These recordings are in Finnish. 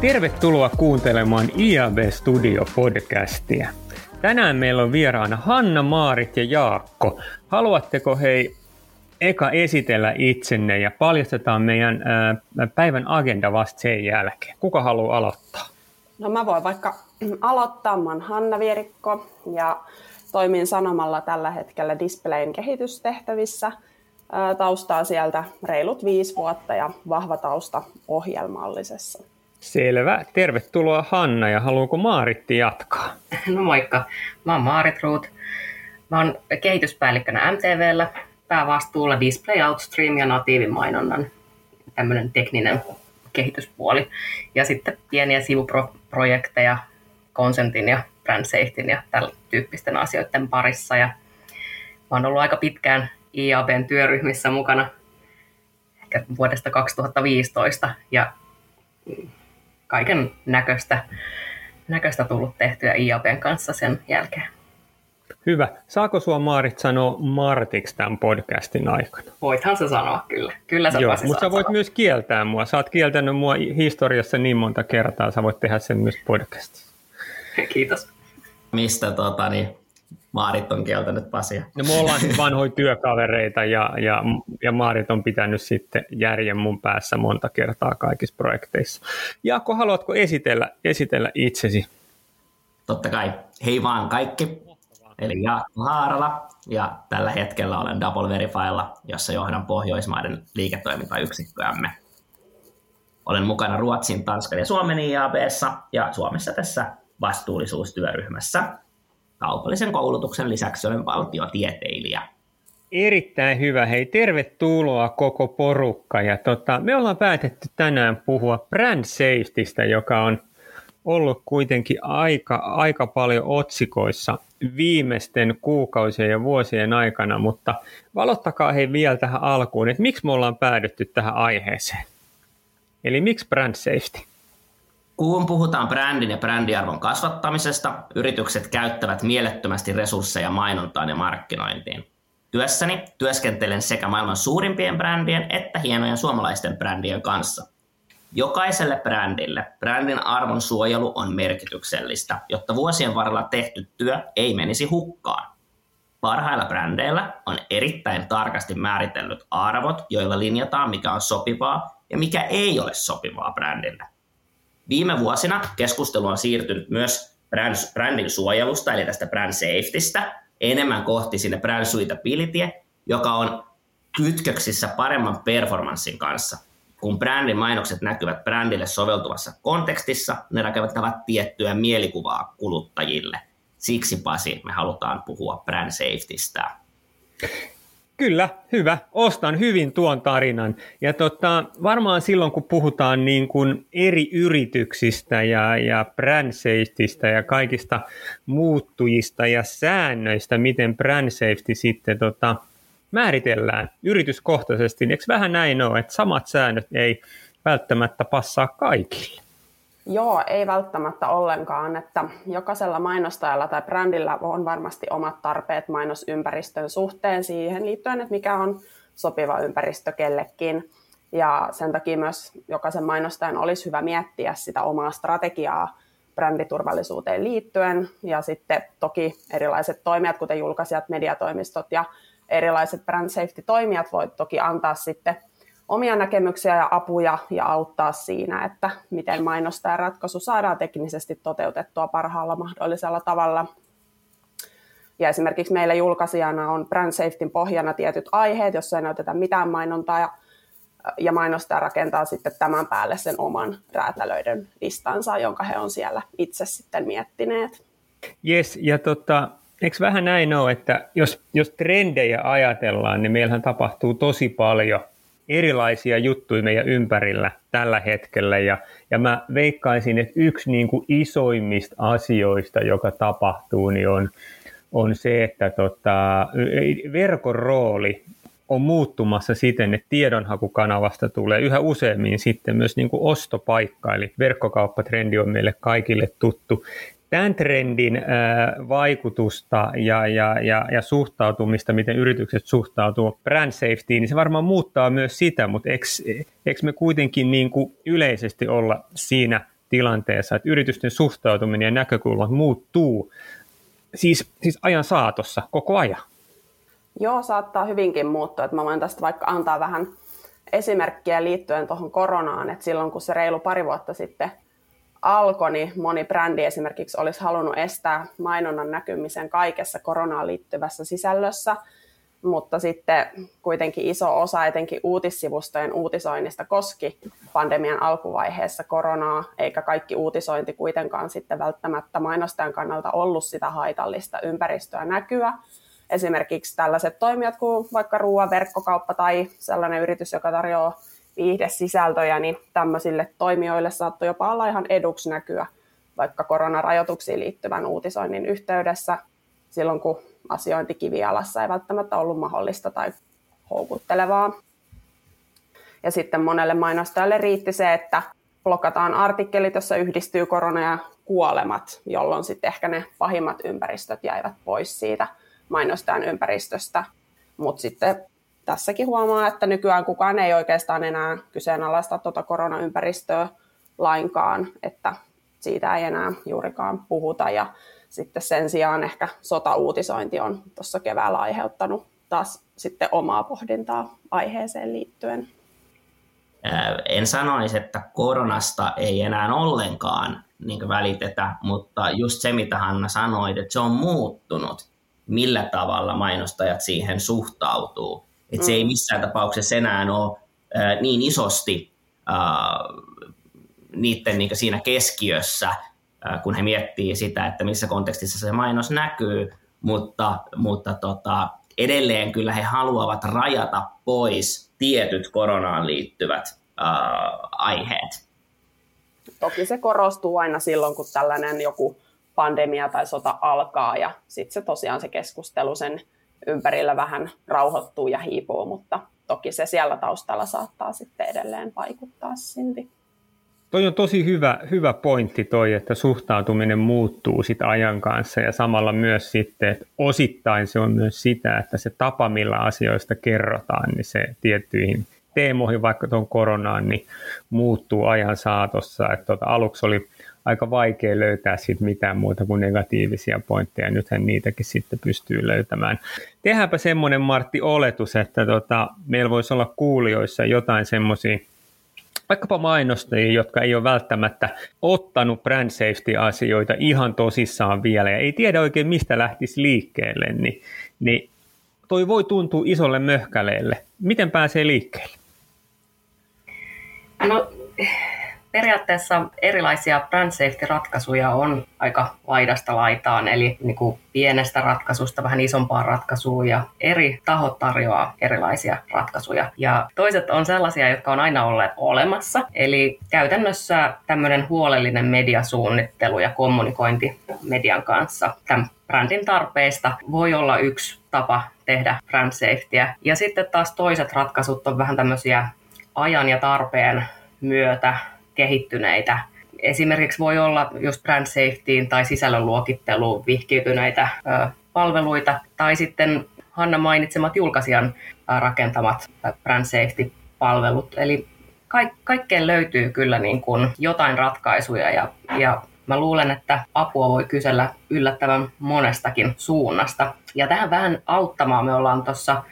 Tervetuloa kuuntelemaan IAB Studio podcastia. Tänään meillä on vieraana Hanna, Maarit ja Jaakko. Haluatteko hei eka esitellä itsenne ja paljastetaan meidän ää, päivän agenda vasta sen jälkeen? Kuka haluaa aloittaa? No mä voin vaikka aloittaa. Mä oon Hanna Vierikko ja toimin Sanomalla tällä hetkellä Displayn kehitystehtävissä. Taustaa sieltä reilut viisi vuotta ja vahva tausta ohjelmallisessa. Selvä. Tervetuloa Hanna ja haluuko Maaritti jatkaa? No moikka. Mä oon Maarit Ruut. Mä oon kehityspäällikkönä MTVllä, päävastuulla Display Outstream ja natiivimainonnan tämmöinen tekninen kehityspuoli. Ja sitten pieniä sivuprojekteja Consentin ja Brand Safetyn ja tällä tyyppisten asioiden parissa. Ja mä oon ollut aika pitkään IABn työryhmissä mukana ehkä vuodesta 2015 ja kaiken näköistä, näköistä tullut tehtyä IABn kanssa sen jälkeen. Hyvä. Saako sua Maarit sanoa Martiksi tämän podcastin aikana? Voithan se sanoa, kyllä. Kyllä sä Joo, mutta sä voit sanoa. myös kieltää mua. Sä oot kieltänyt mua historiassa niin monta kertaa, sä voit tehdä sen myös podcastissa. Kiitos. Mistä tota, niin, Maarit on kieltänyt Pasia. No me ollaan siis vanhoja työkavereita ja, ja, ja Maarit on pitänyt sitten järjen mun päässä monta kertaa kaikissa projekteissa. Jaakko, haluatko esitellä, esitellä itsesi? Totta kai. Hei vaan kaikki. Eli Jaakko Haarala ja tällä hetkellä olen Double Verifylla, jossa johdan Pohjoismaiden liiketoimintayksikköämme. Olen mukana Ruotsin, Tanskan ja Suomen IABssa ja Suomessa tässä vastuullisuustyöryhmässä kaupallisen koulutuksen lisäksi olen valtiotieteilijä. Erittäin hyvä. Hei, tervetuloa koko porukka. Ja tota, me ollaan päätetty tänään puhua brand safetystä, joka on ollut kuitenkin aika, aika paljon otsikoissa viimeisten kuukausien ja vuosien aikana, mutta valottakaa hei vielä tähän alkuun, että miksi me ollaan päädytty tähän aiheeseen. Eli miksi brand safety? Kun puhutaan brändin ja brändiarvon kasvattamisesta, yritykset käyttävät mielettömästi resursseja mainontaan ja markkinointiin. Työssäni työskentelen sekä maailman suurimpien brändien että hienojen suomalaisten brändien kanssa. Jokaiselle brändille brändin arvon suojelu on merkityksellistä, jotta vuosien varrella tehty työ ei menisi hukkaan. Parhailla brändeillä on erittäin tarkasti määritellyt arvot, joilla linjataan mikä on sopivaa ja mikä ei ole sopivaa brändille. Viime vuosina keskustelu on siirtynyt myös brändin suojelusta, eli tästä brand safetystä, enemmän kohti sinne brand suitability, joka on kytköksissä paremman performanssin kanssa. Kun brändin mainokset näkyvät brändille soveltuvassa kontekstissa, ne rakentavat tiettyä mielikuvaa kuluttajille. Siksi Pasi, me halutaan puhua brand safetystä. Kyllä, hyvä. Ostan hyvin tuon tarinan. Ja tota, varmaan silloin, kun puhutaan niin kuin eri yrityksistä ja, ja brand safetystä ja kaikista muuttujista ja säännöistä, miten brand safety sitten tota, määritellään yrityskohtaisesti, niin eikö vähän näin ole, että samat säännöt ei välttämättä passaa kaikille? Joo, ei välttämättä ollenkaan, että jokaisella mainostajalla tai brändillä on varmasti omat tarpeet mainosympäristön suhteen siihen liittyen, että mikä on sopiva ympäristö kellekin. Ja sen takia myös jokaisen mainostajan olisi hyvä miettiä sitä omaa strategiaa bränditurvallisuuteen liittyen. Ja sitten toki erilaiset toimijat, kuten julkaisijat, mediatoimistot ja erilaiset brand safety-toimijat voivat toki antaa sitten omia näkemyksiä ja apuja ja auttaa siinä, että miten mainosta ratkaisu saadaan teknisesti toteutettua parhaalla mahdollisella tavalla. Ja esimerkiksi meillä julkaisijana on brand safetyn pohjana tietyt aiheet, joissa ei näytetä mitään mainontaa ja, ja mainostaja rakentaa sitten tämän päälle sen oman räätälöiden listansa, jonka he on siellä itse sitten miettineet. Yes, ja tota, eikö vähän näin ole, että jos, jos trendejä ajatellaan, niin meillähän tapahtuu tosi paljon – erilaisia juttuja meidän ympärillä tällä hetkellä ja, ja mä veikkaisin, että yksi niin kuin isoimmista asioista, joka tapahtuu, niin on, on se, että tota, verkon rooli on muuttumassa siten, että tiedonhakukanavasta tulee yhä useammin sitten myös niin kuin ostopaikka, eli verkkokauppatrendi on meille kaikille tuttu. Tämän trendin vaikutusta ja, ja, ja, ja suhtautumista, miten yritykset suhtautuu brand safetyin, niin se varmaan muuttaa myös sitä, mutta eikö, me kuitenkin niin kuin yleisesti olla siinä tilanteessa, että yritysten suhtautuminen ja näkökulmat muuttuu siis, siis ajan saatossa koko ajan? Joo, saattaa hyvinkin muuttua. Että mä voin tästä vaikka antaa vähän esimerkkiä liittyen tuohon koronaan, että silloin kun se reilu pari vuotta sitten alkoi, niin moni brändi esimerkiksi olisi halunnut estää mainonnan näkymisen kaikessa koronaan liittyvässä sisällössä, mutta sitten kuitenkin iso osa etenkin uutissivustojen uutisoinnista koski pandemian alkuvaiheessa koronaa, eikä kaikki uutisointi kuitenkaan sitten välttämättä mainostajan kannalta ollut sitä haitallista ympäristöä näkyä. Esimerkiksi tällaiset toimijat kuin vaikka ruoan verkkokauppa tai sellainen yritys, joka tarjoaa viihdesisältöjä, niin tämmöisille toimijoille saattoi jopa olla ihan eduksi näkyä vaikka koronarajoituksiin liittyvän uutisoinnin yhteydessä silloin, kun asiointi kivialassa ei välttämättä ollut mahdollista tai houkuttelevaa. Ja sitten monelle mainostajalle riitti se, että blokataan artikkelit, jossa yhdistyy korona ja kuolemat, jolloin sitten ehkä ne pahimmat ympäristöt jäivät pois siitä mainostajan ympäristöstä. Mutta sitten tässäkin huomaa, että nykyään kukaan ei oikeastaan enää kyseenalaista tuota koronaympäristöä lainkaan, että siitä ei enää juurikaan puhuta. Ja sitten sen sijaan ehkä sota-uutisointi on tuossa keväällä aiheuttanut taas sitten omaa pohdintaa aiheeseen liittyen. En sanoisi, että koronasta ei enää ollenkaan niin välitetä, mutta just se, mitä Hanna sanoit, että se on muuttunut, millä tavalla mainostajat siihen suhtautuu. Että mm. se ei mm. missään tapauksessa enää ole äh, niin isosti äh, niiden niin siinä keskiössä, äh, kun he miettii sitä, että missä kontekstissa se mainos näkyy, mutta, mutta tota, edelleen kyllä he haluavat rajata pois tietyt koronaan liittyvät äh, aiheet. Toki se korostuu aina silloin, kun tällainen joku pandemia tai sota alkaa ja sitten se tosiaan se keskustelu sen ympärillä vähän rauhoittuu ja hiipuu, mutta toki se siellä taustalla saattaa sitten edelleen vaikuttaa silti. Toi on tosi hyvä, hyvä pointti toi, että suhtautuminen muuttuu sit ajan kanssa ja samalla myös sitten, että osittain se on myös sitä, että se tapa, millä asioista kerrotaan, niin se tiettyihin teemoihin, vaikka tuon koronaan, niin muuttuu ajan saatossa. Että tuota, aluksi oli aika vaikea löytää siitä mitään muuta kuin negatiivisia pointteja. Nythän niitäkin sitten pystyy löytämään. Tehdäänpä semmoinen Martti oletus, että tota, meillä voisi olla kuulijoissa jotain semmoisia vaikkapa mainostajia, jotka ei ole välttämättä ottanut brand safety-asioita ihan tosissaan vielä ja ei tiedä oikein mistä lähtisi liikkeelle, niin, niin toi voi tuntua isolle möhkäleelle. Miten pääsee liikkeelle? No periaatteessa erilaisia brand safety-ratkaisuja on aika laidasta laitaan, eli niin kuin pienestä ratkaisusta vähän isompaa ratkaisua ja eri tahot tarjoaa erilaisia ratkaisuja. Ja toiset on sellaisia, jotka on aina olleet olemassa, eli käytännössä tämmöinen huolellinen mediasuunnittelu ja kommunikointi median kanssa tämän brändin tarpeista voi olla yksi tapa tehdä brand safetyä. Ja sitten taas toiset ratkaisut on vähän tämmöisiä ajan ja tarpeen myötä kehittyneitä. Esimerkiksi voi olla just brand safetyin tai sisällön luokitteluun vihkiytyneitä ö, palveluita, tai sitten Hanna mainitsemat julkaisijan rakentamat brand safety-palvelut. Eli kaik- kaikkeen löytyy kyllä niin kuin jotain ratkaisuja ja, ja mä luulen, että apua voi kysellä yllättävän monestakin suunnasta. Ja tähän vähän auttamaan me ollaan tuossa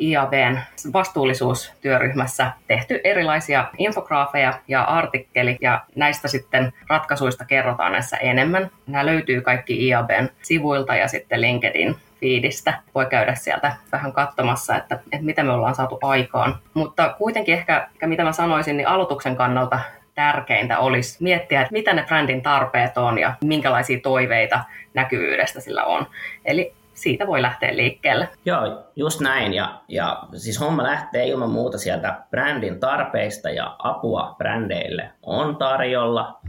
IABn vastuullisuustyöryhmässä tehty erilaisia infograafeja ja artikkeli, ja näistä sitten ratkaisuista kerrotaan näissä enemmän. Nämä löytyy kaikki IABn sivuilta ja sitten LinkedIn fiidistä. Voi käydä sieltä vähän katsomassa, että, että mitä me ollaan saatu aikaan. Mutta kuitenkin ehkä mitä mä sanoisin, niin aloituksen kannalta tärkeintä olisi miettiä, että mitä ne brändin tarpeet on ja minkälaisia toiveita näkyvyydestä sillä on. Eli siitä voi lähteä liikkeelle. Joo, just näin. Ja, ja siis homma lähtee ilman muuta sieltä brändin tarpeista ja apua brändeille on tarjolla.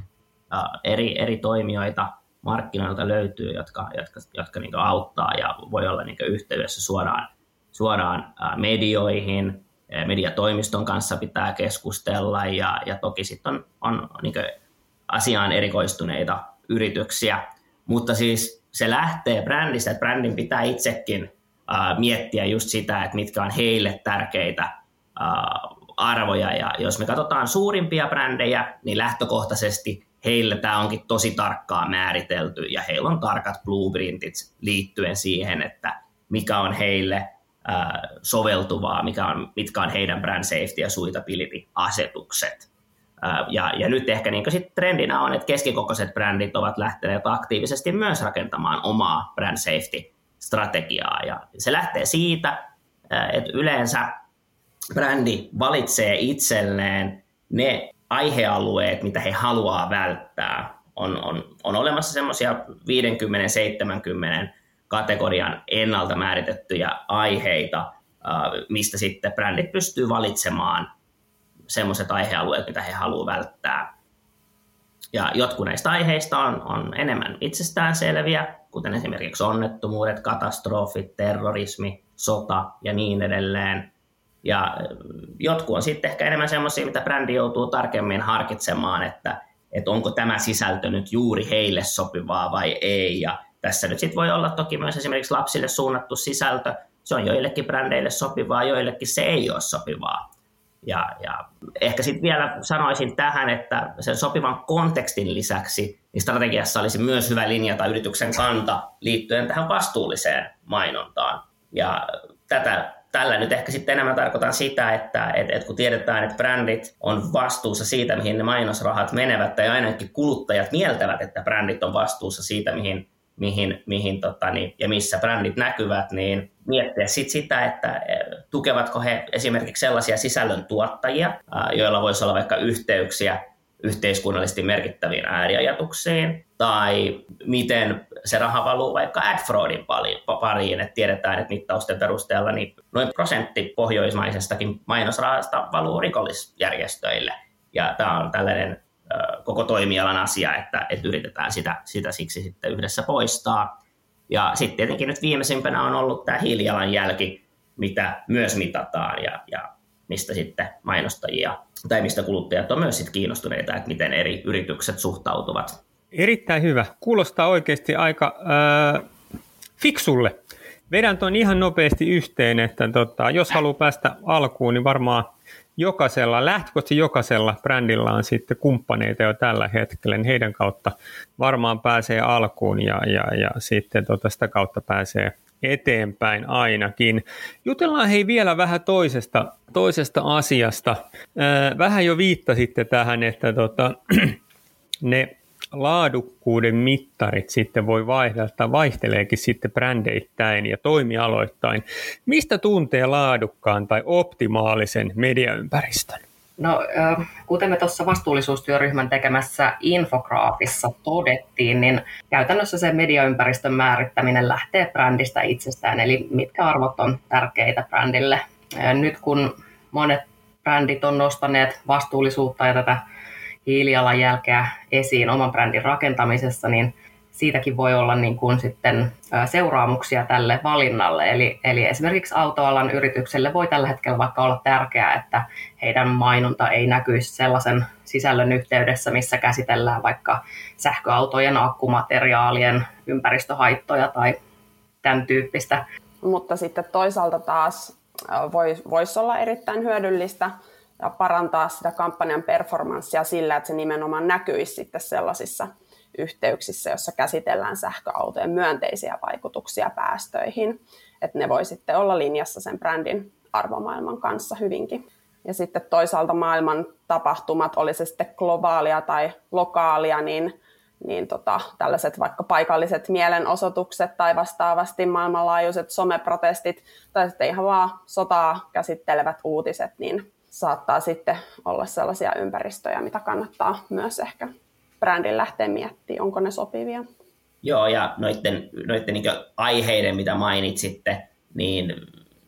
Äh, eri, eri toimijoita markkinoilta löytyy, jotka, jotka, jotka niin auttaa ja voi olla niin yhteydessä suoraan, suoraan äh, medioihin. Mediatoimiston kanssa pitää keskustella ja, ja toki sitten on, on niin asiaan erikoistuneita yrityksiä, mutta siis se lähtee brändistä, että brändin pitää itsekin uh, miettiä just sitä, että mitkä on heille tärkeitä uh, arvoja. Ja jos me katsotaan suurimpia brändejä, niin lähtökohtaisesti heille tämä onkin tosi tarkkaan määritelty ja heillä on tarkat blueprintit liittyen siihen, että mikä on heille soveltuvaa, mikä on, mitkä on heidän brand safety ja suitability-asetukset. Ja, ja nyt ehkä niin sit trendinä on, että keskikokoiset brändit ovat lähteneet aktiivisesti myös rakentamaan omaa brand safety-strategiaa. Ja se lähtee siitä, että yleensä brändi valitsee itselleen ne aihealueet, mitä he haluaa välttää. On, on, on olemassa semmoisia 50-70 kategorian ennalta määritettyjä aiheita, mistä sitten brändit pystyy valitsemaan semmoiset aihealueet, mitä he haluavat välttää. Ja jotkut näistä aiheista on, on enemmän itsestäänselviä, kuten esimerkiksi onnettomuudet, katastrofit, terrorismi, sota ja niin edelleen. Ja jotkut on sitten ehkä enemmän semmoisia, mitä brändi joutuu tarkemmin harkitsemaan, että, että onko tämä sisältö nyt juuri heille sopivaa vai ei. Ja tässä nyt sitten voi olla toki myös esimerkiksi lapsille suunnattu sisältö. Se on joillekin brändeille sopivaa, joillekin se ei ole sopivaa. Ja, ja ehkä sitten vielä sanoisin tähän, että sen sopivan kontekstin lisäksi niin strategiassa olisi myös hyvä linjata yrityksen kanta liittyen tähän vastuulliseen mainontaan. Ja tätä tällä nyt ehkä sitten enemmän tarkoitan sitä, että et, et kun tiedetään, että brändit on vastuussa siitä, mihin ne mainosrahat menevät, tai ainakin kuluttajat mieltävät, että brändit on vastuussa siitä, mihin, mihin, mihin tota, niin, ja missä brändit näkyvät, niin miettiä sit sitä, että e, tukevatko he esimerkiksi sellaisia sisällöntuottajia, joilla voisi olla vaikka yhteyksiä yhteiskunnallisesti merkittäviin ääriajatuksiin, tai miten se raha valuu vaikka adfraudin pariin, että tiedetään, että mittausten perusteella niin noin prosentti pohjoismaisestakin mainosrahasta valuu rikollisjärjestöille. Ja tämä on tällainen koko toimialan asia, että, että yritetään sitä, sitä siksi sitten yhdessä poistaa. Ja sitten tietenkin nyt viimeisimpänä on ollut tämä hiilijalanjälki, mitä myös mitataan ja, ja mistä sitten mainostajia tai mistä kuluttajat on myös sitten kiinnostuneita, että miten eri yritykset suhtautuvat. Erittäin hyvä. Kuulostaa oikeasti aika äh, fiksulle. Vedän tuon ihan nopeasti yhteen, että tota, jos haluaa päästä alkuun, niin varmaan jokaisella, lähtökohtaisesti jokaisella brändillä on sitten kumppaneita jo tällä hetkellä, niin heidän kautta varmaan pääsee alkuun ja, ja, ja sitten tota sitä kautta pääsee eteenpäin ainakin. Jutellaan hei vielä vähän toisesta, toisesta asiasta. Vähän jo viittasitte tähän, että tota, ne laadukkuuden mittarit sitten voi vaihdella vaihteleekin sitten brändeittäin ja toimialoittain. Mistä tuntee laadukkaan tai optimaalisen mediaympäristön? No, kuten me tuossa vastuullisuustyöryhmän tekemässä infograafissa todettiin, niin käytännössä se mediaympäristön määrittäminen lähtee brändistä itsestään, eli mitkä arvot on tärkeitä brändille. Nyt kun monet brändit on nostaneet vastuullisuutta ja tätä hiilijalanjälkeä esiin oman brändin rakentamisessa, niin siitäkin voi olla niin kuin sitten seuraamuksia tälle valinnalle. Eli, eli esimerkiksi autoalan yritykselle voi tällä hetkellä vaikka olla tärkeää, että heidän mainonta ei näkyisi sellaisen sisällön yhteydessä, missä käsitellään vaikka sähköautojen akkumateriaalien ympäristöhaittoja tai tämän tyyppistä. Mutta sitten toisaalta taas voisi vois olla erittäin hyödyllistä ja parantaa sitä kampanjan performanssia sillä, että se nimenomaan näkyisi sitten sellaisissa yhteyksissä, jossa käsitellään sähköautojen myönteisiä vaikutuksia päästöihin. Että ne voi sitten olla linjassa sen brändin arvomaailman kanssa hyvinkin. Ja sitten toisaalta maailman tapahtumat, oli se sitten globaalia tai lokaalia, niin, niin tota, tällaiset vaikka paikalliset mielenosoitukset tai vastaavasti maailmanlaajuiset someprotestit tai sitten ihan vaan sotaa käsittelevät uutiset, niin saattaa sitten olla sellaisia ympäristöjä, mitä kannattaa myös ehkä brändin lähteä miettimään, onko ne sopivia. Joo, ja noiden, noiden niin aiheiden, mitä mainitsitte, niin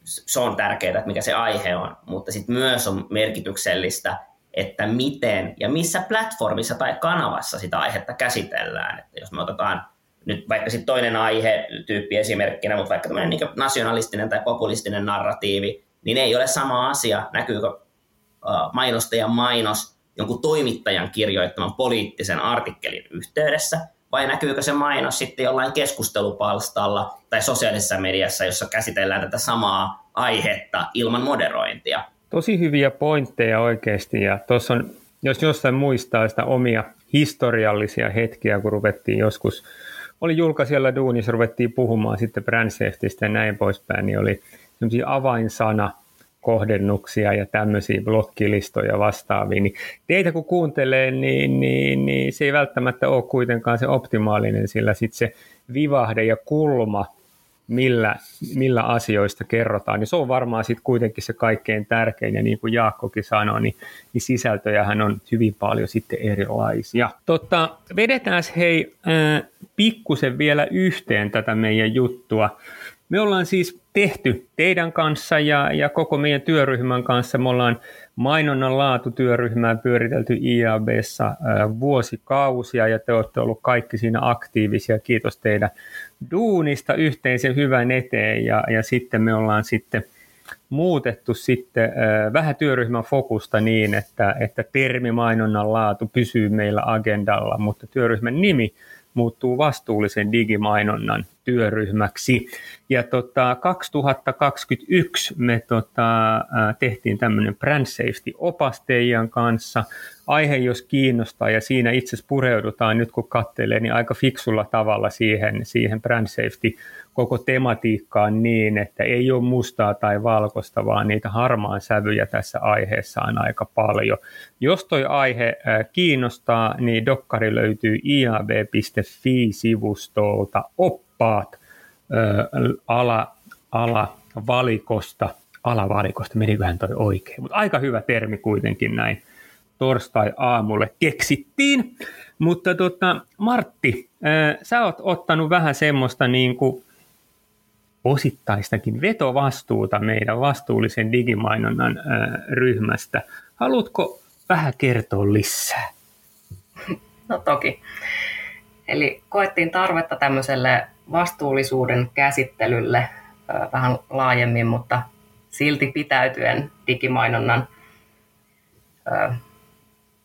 se on tärkeää, että mikä se aihe on, mutta sitten myös on merkityksellistä, että miten ja missä platformissa tai kanavassa sitä aihetta käsitellään. Että jos me otetaan nyt vaikka sitten toinen aihe tyyppi esimerkkinä, mutta vaikka tämmöinen niin nationalistinen tai populistinen narratiivi, niin ei ole sama asia, näkyykö mainostajan mainos jonkun toimittajan kirjoittaman poliittisen artikkelin yhteydessä vai näkyykö se mainos sitten jollain keskustelupalstalla tai sosiaalisessa mediassa, jossa käsitellään tätä samaa aihetta ilman moderointia. Tosi hyviä pointteja oikeasti ja tuossa on, jos jossain muistaa sitä omia historiallisia hetkiä, kun ruvettiin joskus, oli julkaisijalla duunissa, ruvettiin puhumaan sitten brand ja näin poispäin, niin oli sellaisia avainsana kohdennuksia ja tämmöisiä blokkilistoja vastaavia, niin teitä kun kuuntelee, niin, niin, niin se ei välttämättä ole kuitenkaan se optimaalinen, sillä sitten se vivahde ja kulma, millä, millä asioista kerrotaan, niin se on varmaan sitten kuitenkin se kaikkein tärkein, ja niin kuin Jaakkokin sanoi, niin, niin sisältöjähän on hyvin paljon sitten erilaisia. Totta, vedetään hei äh, pikkusen vielä yhteen tätä meidän juttua. Me ollaan siis tehty teidän kanssa ja, ja koko meidän työryhmän kanssa. Me ollaan mainonnan laatutyöryhmää pyöritelty IABssa vuosikausia ja te olette ollut kaikki siinä aktiivisia. Kiitos teidän duunista yhteisen hyvän eteen ja, ja sitten me ollaan sitten muutettu sitten äh, vähän työryhmän fokusta niin, että, että termi mainonnan laatu pysyy meillä agendalla, mutta työryhmän nimi muuttuu vastuullisen digimainonnan työryhmäksi. Ja tota, 2021 me tota, tehtiin tämmöinen brand safety opas teidän kanssa. Aihe, jos kiinnostaa, ja siinä itse asiassa pureudutaan nyt kun katselee, niin aika fiksulla tavalla siihen, siihen brand safety koko tematiikkaan niin, että ei ole mustaa tai valkoista, vaan niitä harmaan sävyjä tässä aiheessa on aika paljon. Jos toi aihe kiinnostaa, niin dokkari löytyy iab.fi-sivustolta oppaat ala, ala valikosta, alavalikosta, meniköhän toi oikein, mutta aika hyvä termi kuitenkin näin torstai-aamulle keksittiin. Mutta tota, Martti, sä oot ottanut vähän semmoista niin kuin osittaistakin vetovastuuta meidän vastuullisen digimainonnan ryhmästä. Haluatko vähän kertoa lisää? No toki. Eli koettiin tarvetta tämmöiselle vastuullisuuden käsittelylle vähän laajemmin, mutta silti pitäytyen digimainonnan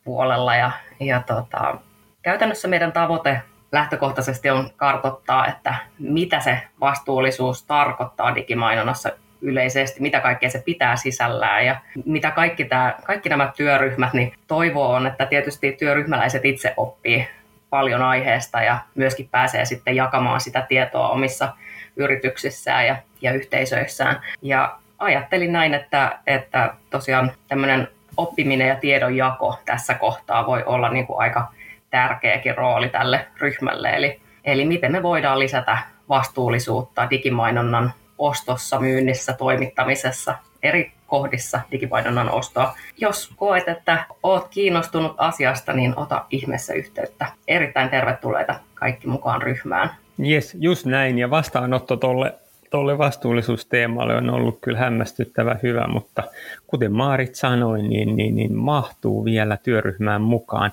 puolella. Ja, ja tota, käytännössä meidän tavoite lähtökohtaisesti on kartoittaa, että mitä se vastuullisuus tarkoittaa digimainonnassa yleisesti, mitä kaikkea se pitää sisällään ja mitä kaikki, tämä, kaikki nämä työryhmät niin toivoo on, että tietysti työryhmäläiset itse oppii paljon aiheesta ja myöskin pääsee sitten jakamaan sitä tietoa omissa yrityksissään ja, ja yhteisöissään. Ja ajattelin näin, että, että tosiaan tämmöinen oppiminen ja tiedonjako tässä kohtaa voi olla niin kuin aika tärkeäkin rooli tälle ryhmälle. Eli, eli miten me voidaan lisätä vastuullisuutta digimainonnan ostossa, myynnissä, toimittamisessa, eri kohdissa digimainonnan ostoa. Jos koet, että oot kiinnostunut asiasta, niin ota ihmeessä yhteyttä. Erittäin tervetulleita kaikki mukaan ryhmään. Yes, just näin. Ja vastaanotto tuolle tuolle vastuullisuusteemalle on ollut kyllä hämmästyttävä hyvä, mutta kuten Maarit sanoi, niin, niin, niin mahtuu vielä työryhmään mukaan.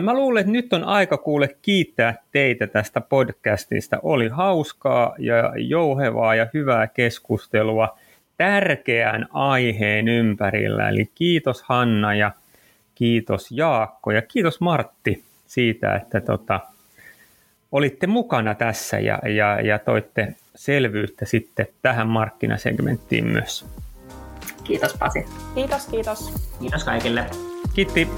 Mä luulen, että nyt on aika kuule kiittää teitä tästä podcastista. Oli hauskaa ja jouhevaa ja hyvää keskustelua tärkeän aiheen ympärillä. Eli kiitos Hanna ja kiitos Jaakko ja kiitos Martti siitä, että tota, olitte mukana tässä ja, ja, ja toitte selvyyttä sitten tähän markkinasegmenttiin myös. Kiitos Pasi. Kiitos, kiitos. Kiitos kaikille. Kiitti.